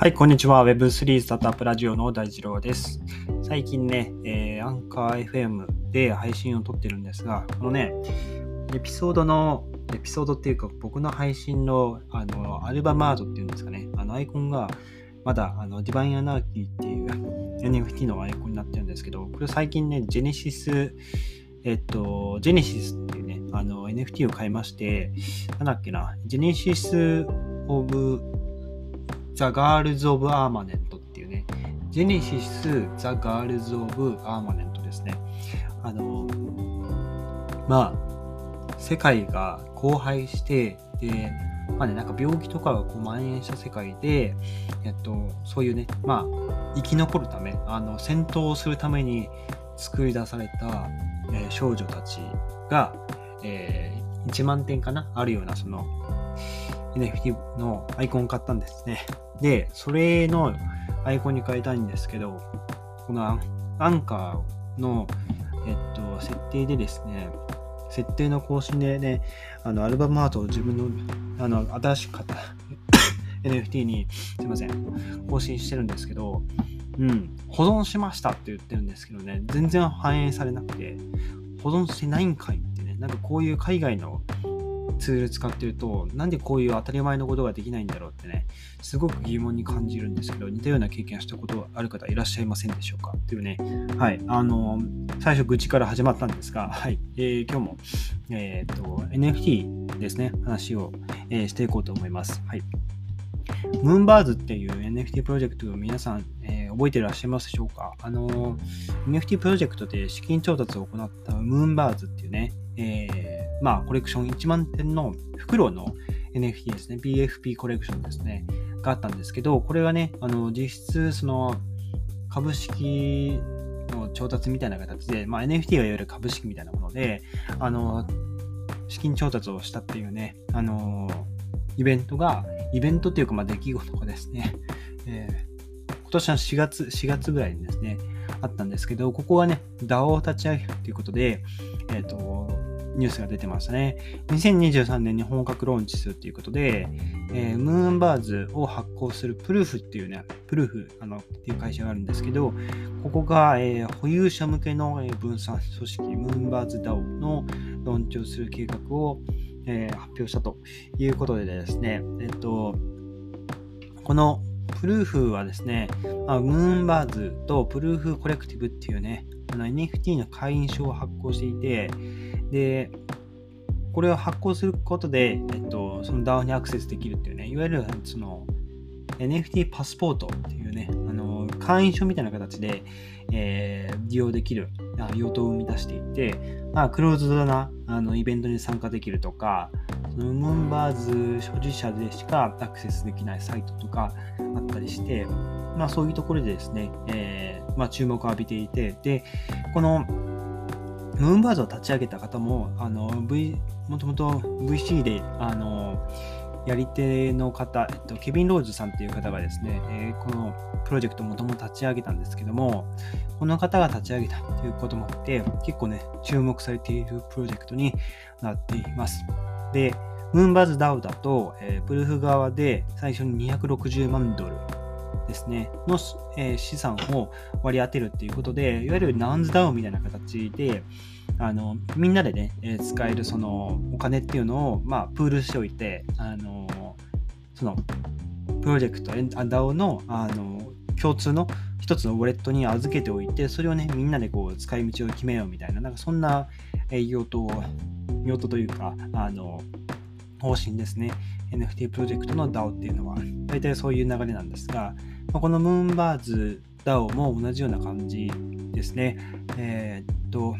はい、こんにちは。Web3 スタートアップラジオの大二郎です。最近ね、えー、アンカー FM で配信を撮ってるんですが、このね、エピソードの、エピソードっていうか、僕の配信の、あの、アルバムアートっていうんですかね、あの、アイコンが、まだ、あの、ディバインアナーキーっていう NFT のアイコンになってるんですけど、これ最近ね、ジェネシス、えっと、ジェネシスっていうね、あの、NFT を買いまして、なんだっけな、 Genesis of the Girls of Armament っていうね、 Genesis the Girls of Armament ですね。あの、まあ、世界が荒廃して、で、まあね、なんか病気とかがこう蔓延した世界で、えっと、そういうね、まあ、生き残るため、あの、戦闘をするために作り出された、えー、少女たちが、えー、1万点かな？あるような、その、NFT のアイコンを買ったんですね。で、それのアイコンに変えたいんですけど、このアンカーの、えっと、設定でですね、設定の更新でね、あの、アルバムアートを自分の、あの、新しく買った NFT に、すいません、更新してるんですけど、うん、保存しましたって言ってるんですけどね、全然反映されなくて、保存してないんかいってね、なんかこういう海外のツール使ってると、なんでこういう当たり前のことができないんだろうってね、すごく疑問に感じるんですけど、似たような経験したことある方いらっしゃいませんでしょうか？っていうね、はい、あの、最初愚痴から始まったんですが、はい、えー、今日も、えっ、と、NFT ですね、話を、えー、していこうと思います。はい。ムーンバーズっていう NFT プロジェクトを皆さん、えー、覚えてらっしゃいますでしょうか？あの NFT プロジェクトで資金調達を行ったムーンバーズっていうね、えー、まあ、コレクション1万点の袋の NFT ですね、BFP コレクションですね、があったんですけど、これはね、あの、実質、その、株式の調達みたいな形で、まあ、NFT がいわゆる株式みたいなもので、あの、資金調達をしたっていうね、あの、イベントが、イベントっていうか、まあ、出来事がですね、えー、今年の4月、4月ぐらいにですね、あったんですけど、ここはね、DAO を立ち上げるということで、えっ、ー、と、ニュースが出てましたね。2023年に本格ローンチするということで、えー、ムーンバーズを発行するプルーフっていうね、プルーフあのっていう会社があるんですけど、ここが、えー、保有者向けの分散組織、ムーンバーズ DAO のローンチをする計画を、えー、発表したということでですね、えっと、このプルーフはですね、まあ、ムーンバーズとプルーフコレクティブっていうね、NFT の会員証を発行していて、で、これを発行することで、えっと、その DAO にアクセスできるっていうね、いわゆるその NFT パスポートっていうね、あの会員証みたいな形で、えー、利用できる用途を生み出していて、まあ、クローズドなあのイベントに参加できるとか、そのムンバーズ所持者でしかアクセスできないサイトとかあったりして、まあ、そういうところでですね、えーまあ、注目を浴びていて、で、このムーンバーズを立ち上げた方も、あの、V、もともと VC で、あの、やり手の方、えっと、ケビン・ローズさんっていう方がですね、えー、このプロジェクトをもともと立ち上げたんですけども、この方が立ち上げたということもあって、結構ね、注目されているプロジェクトになっています。で、ムーンバズ DAO だと、えー、プルーフ側で最初に260万ドルですね、の、えー、資産を割り当てるっていうことで、いわゆるナウンズダウンみたいな形で、あの、みんなでね、えー、使えるそのお金っていうのを、まあ、プールしておいて、あの、その、プロジェクト、DAO の、あの、共通の一つのウォレットに預けておいて、それをね、みんなでこう、使い道を決めようみたいな、なんかそんな、え用途用途というか、あの、方針ですね。NFT プロジェクトの DAO っていうのは、大体そういう流れなんですが、このムーンバーズ DAO も同じような感じですね。えー、っと、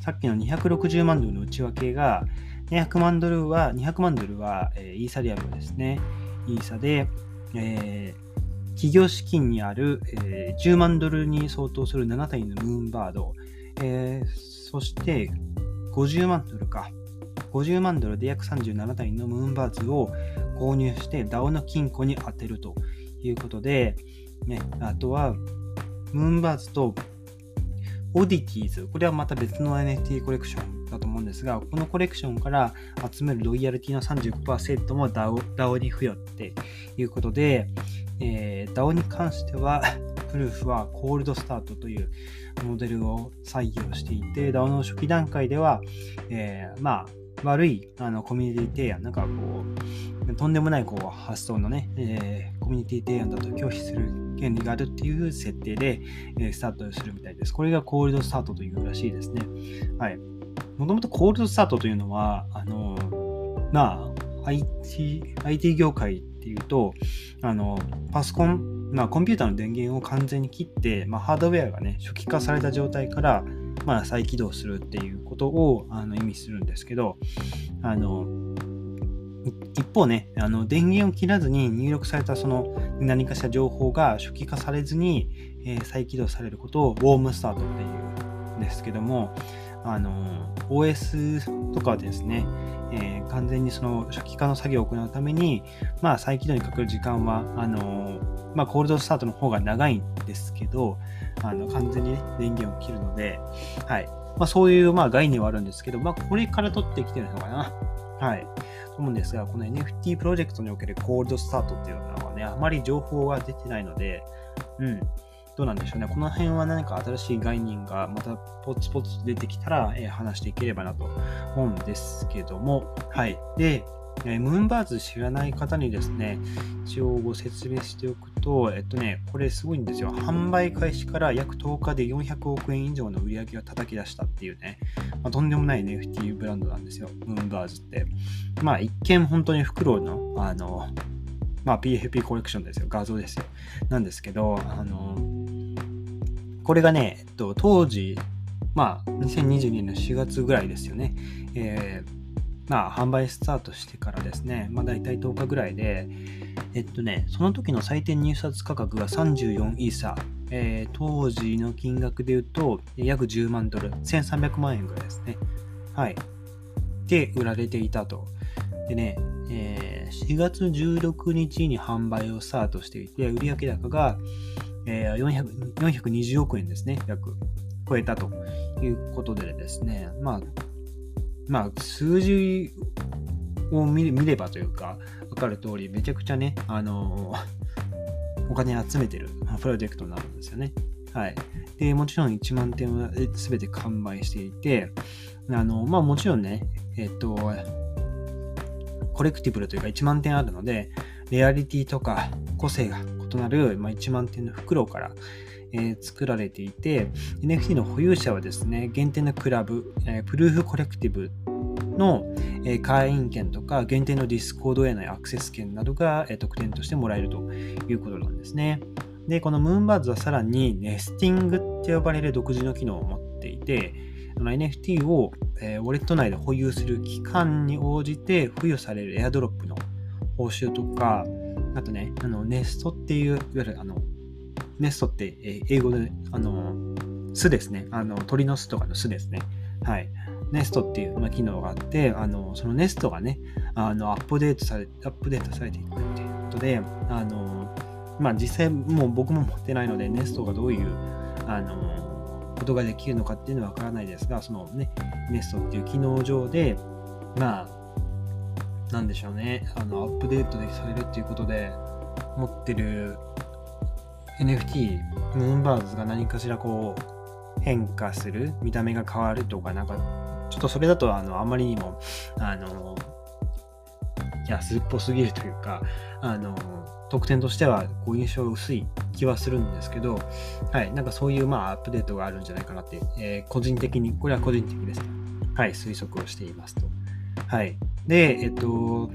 さっきの260万ドルの内訳が、200万ドルは、200万ドルは、え、イーサリアムですね。イーサで、えー、企業資金にある、えー、10万ドルに相当する7体のムーンバード、えー、そして50万ドルか。50万ドルで約37体のムーンバーズを購入して DAO の金庫に当てるということで、ね、あとは、ムーンバーズとオディティーズ、これはまた別の NFT コレクションだと思うんですが、このコレクションから集めるロイヤルティの35%も DAO, DAO に付与っていうことで、えー、DAO に関しては、プルーフはコールドスタートというモデルを採用していて、DAO の初期段階では、えー、まあ、悪いあのコミュニティ提案、なんかこう、とんでもないこう発想のね、えー、コミュニティ提案だと拒否する権利があるっていう設定で、えー、スタートするみたいです。これがコールドスタートというらしいですね。はい。もともとコールドスタートというのは、あの、まあ、IT、IT 業界っていうと、あの、パソコン、まあ、コンピューターの電源を完全に切って、まあ、ハードウェアがね、初期化された状態から、まあ、再起動するっていうことをあの意味するんですけど、あの、一方ね、あの電源を切らずに入力されたその何かしら情報が初期化されずに、えー、再起動されることをウォームスタートっていうんですけども、あの OS とかですね、えー、完全にその初期化の作業を行うために、まあ、再起動にかかる時間はあの、まあ、コールドスタートの方が長いんですけど、あの完全に、ね、電源を切るので、はいまあ、そういうまあ概念はあるんですけど、まあ、これから取ってきてるのかな。はい。と思うんですが、この NFT プロジェクトにおけるコールドスタートっていうのはね、あまり情報が出てないので、うん。どうなんでしょうね。この辺は何か新しい概念がまたポツポツ出てきたら、えー、話していければなと思うんですけども、はい。で、えー、ムーンバーズ知らない方にですね、一応ご説明しておくと、えっとね、これすごいんですよ。販売開始から約10日で400億円以上の売り上げが叩き出したっていうね、まあ、とんでもない NFT ブランドなんですよ、ムーンバーズって。まあ一見本当にフクロウの、あの、まあ PFP コレクションですよ、画像ですよ。なんですけど、あの、これがね、えっと、当時、まあ、2022年の4月ぐらいですよね。えー、まあ、販売スタートしてからですね、まあ、大体10日ぐらいで、えっとね、その時の最低入札価格が34イーサ、えー、当時の金額で言うと、約10万ドル、1300万円ぐらいですね。はい。で、売られていたと。でね、えー、4月16日に販売をスタートしていて、売上高が、えー、420億円ですね、約超えたということでですね、まあ、まあ、数字を見ればというか、わかる通り、めちゃくちゃね、あの お金集めてるプロジェクトになるんですよね。はい。で、もちろん1万点は全て完売していて、あの、まあもちろんね、えっと、 collectible というか1万点あるので、レアリティとか個性が異なる、まあ、1万点のフクロウから、えー、作られていて、NFT の保有者はですね、限定のクラブ、えー、 PROOF Collective の、えー、会員権とか、限定の Discord へのアクセス権などが、えー、特典としてもらえるということなんですね。で、この Moonbirds はさらに nesting って呼ばれる独自の機能を持っていて、NFT を、えー、ウォレット内で保有する期間に応じて付与されるエアドロップの報酬とか、あとね、あの、ネストっていう、いわゆるあの、ネストって、え英語で、あの、巣ですね。あの、鳥の巣とかの巣ですね。はい。ネストっていう、まあ、機能があって、あの、そのネストがね、あの、アップデートされ、アップデートされていくっていうことで、あの、まあ、実際もう僕も持ってないので、ネストがどういう、あの、ことができるのかっていうのはわからないですが、そのね、ネストっていう機能上で、まあ、なんでしょうね、あの、アップデートでされるっていうことで、持ってる NFT、ムーンバーズが何かしらこう、変化する、見た目が変わるとか、なんか、ちょっとそれだと、あの、あまりにも、あの、安っぽすぎるというか、あの、特典としては、こう、印象薄い気はするんですけど、はい、なんかそういう、まあ、アップデートがあるんじゃないかなって、えー、個人的に、これは個人的です。はい、推測をしていますと。はい。で、えっと、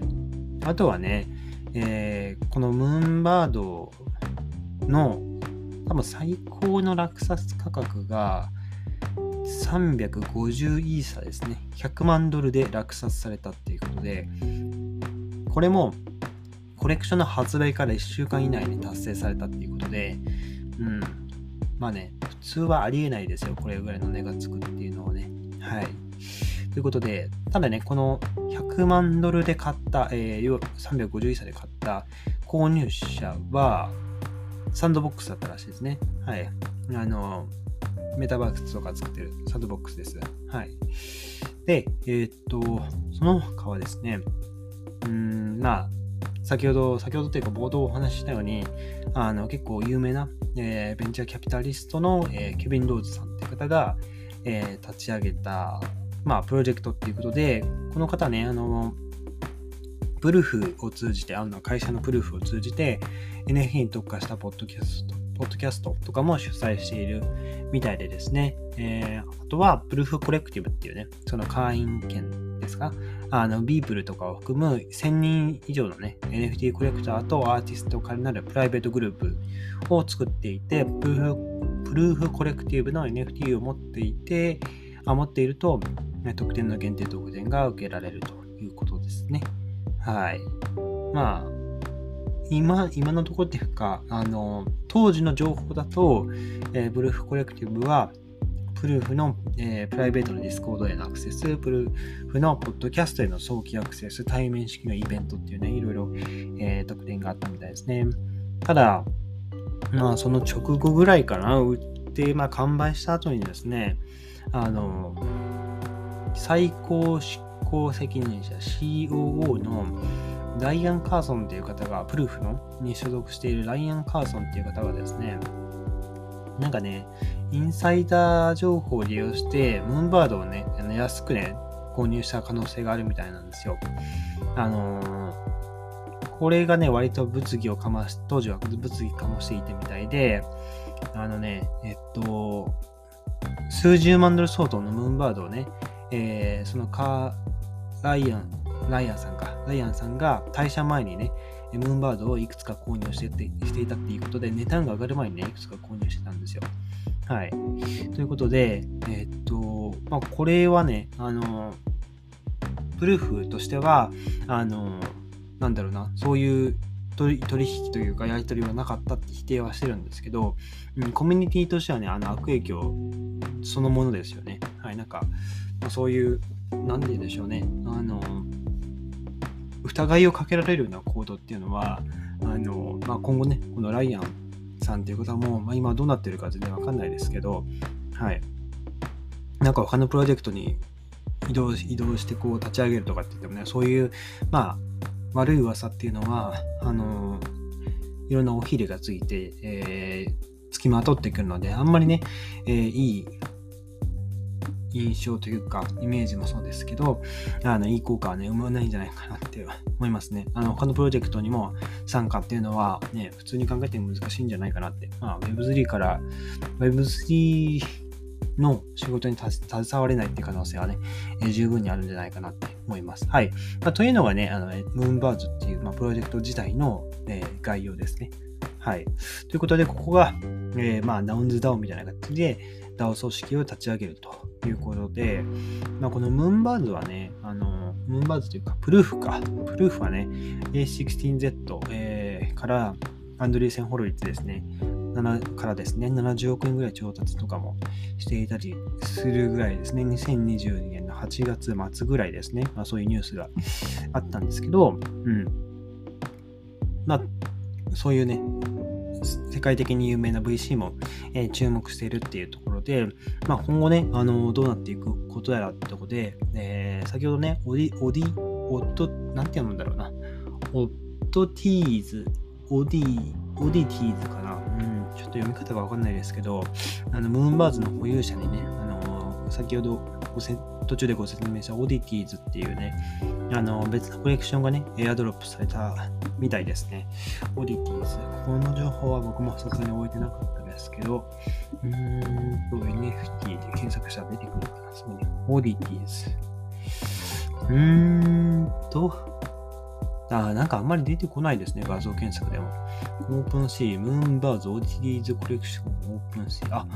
あとはね、えー、このムーンバードの多分最高の落札価格が350イーサですね。100万ドルで落札されたっていうことで、これもコレクションの発売から1週間以内に達成されたっていうことで、うん。まあね、普通はありえないですよ。これぐらいの値がつくっていうのはね。はい。ということで、ただね、この100万ドルで買った、えー、350イーサで買った購入者は、サンドボックスだったらしいですね。はい。あの、メタバースとか作ってるサンドボックスです。はい。で、えー、っと、その他はですね、うん、まあ、先ほど、先ほどというか冒頭お話ししたように、あの結構有名な、えー、ベンチャーキャピタリストの、えー、ケビン・ローズさんっていう方が、えー、立ち上げた、まあ、プロジェクトっていうことで、この方ね、あの、プルフを通じて、あの会社のプルフを通じて、NFT に特化したポッドキャスト、ポッドキャストとかも主催しているみたいでですね、えー、あとは、プルフコレクティブっていうね、その会員権ですか、あの、ビープルとかを含む1000人以上のね、NFT コレクターとアーティストからなるプライベートグループを作っていて、プルフプルーフコレクティブの NFT を持っていて、持っていると、特典の限定特典が受けられるということですね。はい。まあ、今、今のところっていうか、あの、当時の情報だと、えー、 PROOF Collective は、 PROOF の、えー、プライベートの Discord へのアクセス、 PROOF のポッドキャストへの早期アクセス、対面式のイベントっていうね、いろいろ、えー、特典があったみたいですね。ただ、まあ、その直後ぐらいかな、売って、まあ、完売した後にですね、あの、最高執行責任者 COO のライアン・カーソンっていう方が、 PROOF のに所属しているライアン・カーソンっていう方がですね、なんかね、インサイダー情報を利用して、ムーンバードをね、安くね、購入した可能性があるみたいなんですよ。あのー、これがね、割と物議をかまし、当時は物議かましていてみたいで、あのね、えっと、数十万ドル相当のムーンバードをね、えー、そのカー、ライアン、ライアンさんか、ライアンさんが退社前にね、ムーンバードをいくつか購入しててしていたっていうことで、値段が上がる前にね、いくつか購入してたんですよ。はい。ということで、えー、っと、まあ、これはね、あの、プルーフとしては、あの、なんだろうな、そういう取引というかやり取りはなかったって否定はしてるんですけど、うん、コミュニティとしてはね、あの悪影響そのものですよね。はい、なんか、まあ、そういう、なんででしょうね、あの、疑いをかけられるような行動っていうのは、あの、まあ、今後ね、このライアンさんっていう方も、まあ、今どうなってるか全然わかんないですけど、はい。なんか他のプロジェクトに移動移動してこう立ち上げるとかって言ってもね、そういう、まあ、悪い噂っていうのは、あのいろんなおひれがついて、えー、付きまとってくるので、あんまりね、えー、いい印象というか、イメージもそうですけど、あの、いい効果はね、生まないんじゃないかなって思いますね。あの、他のプロジェクトにも参加っていうのは、ね、普通に考えて難しいんじゃないかなって。まあ、Web3 から、Web3 の仕事に携われないって可能性はね、えー、十分にあるんじゃないかなって思います。はい。まあ、というのがね、あの、ムーンバーズっていう、まあ、プロジェクト自体の、え、概要ですね。はい。ということで、ここが、えー、まあ、ダウンズダウンみたいな形で、DAO 組織を立ち上げるということで、まあ、このムーンバーズはね、あの、ムーンバーズというか、プルーフか。プルーフはね、A16Z、えー、から、アンドリーセン・ホロリッツですね。7からですね、70億円ぐらい調達とかもしていたりするぐらいですね、2022年の8月末ぐらいですね、まあ、そういうニュースがあったんですけど、うん。まあ、そういうね、世界的に有名な VC も、えー、注目しているっていうところで、まあ、今後ね、あのどうなっていくことやらってとこで、えー、先ほどね、オディ、オディ、オット、なんて読むんだろうな、オットティーズ、オディ、 Oddities かな、うん、ちょっと読み方がわかんないですけど、あの、 Moonbirds の保有者にね、あの先ほどごせ途中でご説明した Oddities っていうね、あの別のコレクションがね、エアドロップされたみたいですね。 Oddities。この情報は僕もさすがに追えてなかったですけど、うーんと NFT で検索したら出てくるかな。そうね。 Oddities。うーんと、あなんかあんまり出てこないですね、画像検索でも。 OpenSea、Moonbirds、Oddities Collection、OpenSea。あ、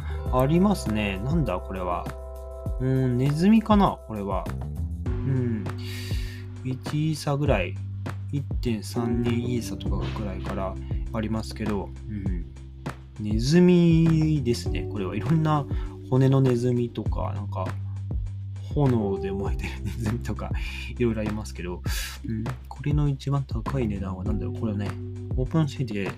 ありますね。なんだこれは。うーん、ネズミかなこれは。うん。1イーサぐらい、1.32イーサとかぐらいからありますけど、うん。ネズミですね。これはいろんな骨のネズミとか、なんか、炎で燃えてる ネズミとか、いろいろありますけど、うん、これの一番高い値段は何だろうこれはね、 OpenSea で、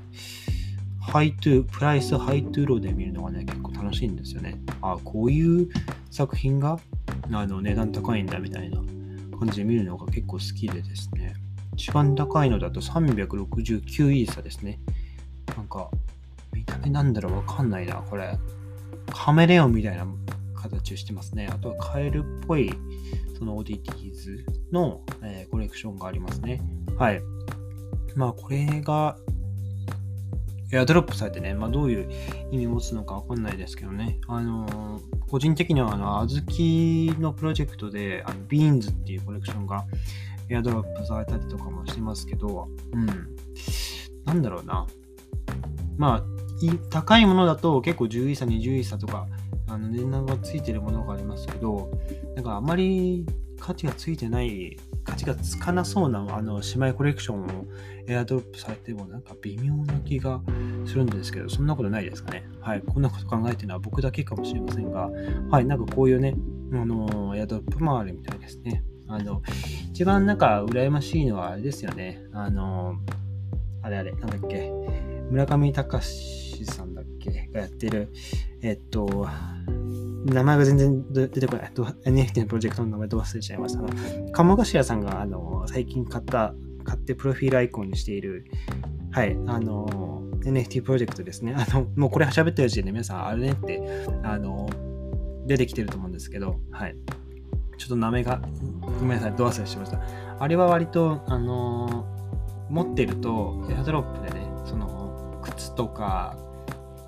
high to、price high to low で見るのがね、結構楽しいんですよね。あ、こういう作品があの値段高いんだみたいな感じで見るのが結構好きでですね。一番高いのだと369イーサですね。なんか、見た目なんだろうわかんないな、これ。カメレオンみたいな形をしてますね。あとはカエルっぽい、その ODTs の、えー、コレクションがありますね。はい。まあ、これが、エアドロップされてね、まあ、どういう意味を持つのかわかんないですけどね。あのー、個人的には、あの、小豆のプロジェクトで、あの、ビーンズっていうコレクションがエアドロップされたりとかもしてますけど、うん。なんだろうな。まあ、高いものだと結構10位差、20位差とか、あの値段がついてるものがありますけど、なんかあまり価値がついてない、価値がつかなそうなあの姉妹コレクションをエアドロップされてもなんか微妙な気がするんですけど、そんなことないですかね。はい。こんなこと考えてるのは僕だけかもしれませんが、はい。なんかこういうね、あの、エアドロップもあるみたいですね。あの、一番なんか羨ましいのはあれですよね。あの、あれあれ、なんだっけ。村上隆さんだっけがやってる、えっと、名前が全然出てこない。NFT のプロジェクトの名前と忘れちゃいました。鴨頭さんがあの最近買った、買ってプロフィールアイコンにしている、はい、あの、NFT プロジェクトですね。あの、もうこれ喋ってる時点で皆さん、あれねって、あの、出てきてると思うんですけど、はい。ちょっと名前が、ごめんなさい、ド忘れしました。あれは割と、あの持ってると、エアドロップでね、その、靴とか、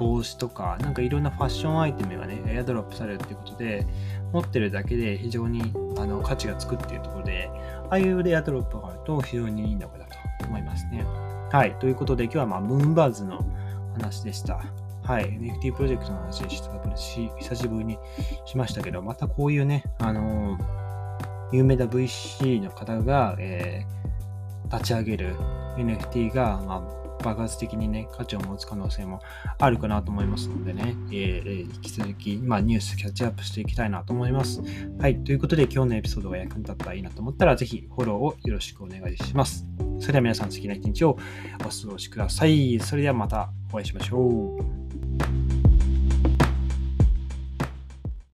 帽子とか、なんかいろんなファッションアイテムがね、エアドロップされるっていうことで、持ってるだけで非常にあの価値がつくっていうところで、ああいうエアドロップがあると非常にいいのかなと思いますね。はい。ということで今日はまあムーンバーズの話でした。はい。NFT プロジェクトの話でしたし久しぶりにしましたけど、またこういうね、あのー、有名な VC の方が、えー、立ち上げる NFT が、まあ、爆発的にね、価値を持つ可能性もあるかなと思いますのでね、えー、引き続き、まあ、ニュースキャッチアップしていきたいなと思います。はい。ということで、今日のエピソードが役に立ったらいいなと思ったら、ぜひフォローをよろしくお願いします。それでは皆さん、素敵な一日をお過ごしください。それではまたお会いしましょう。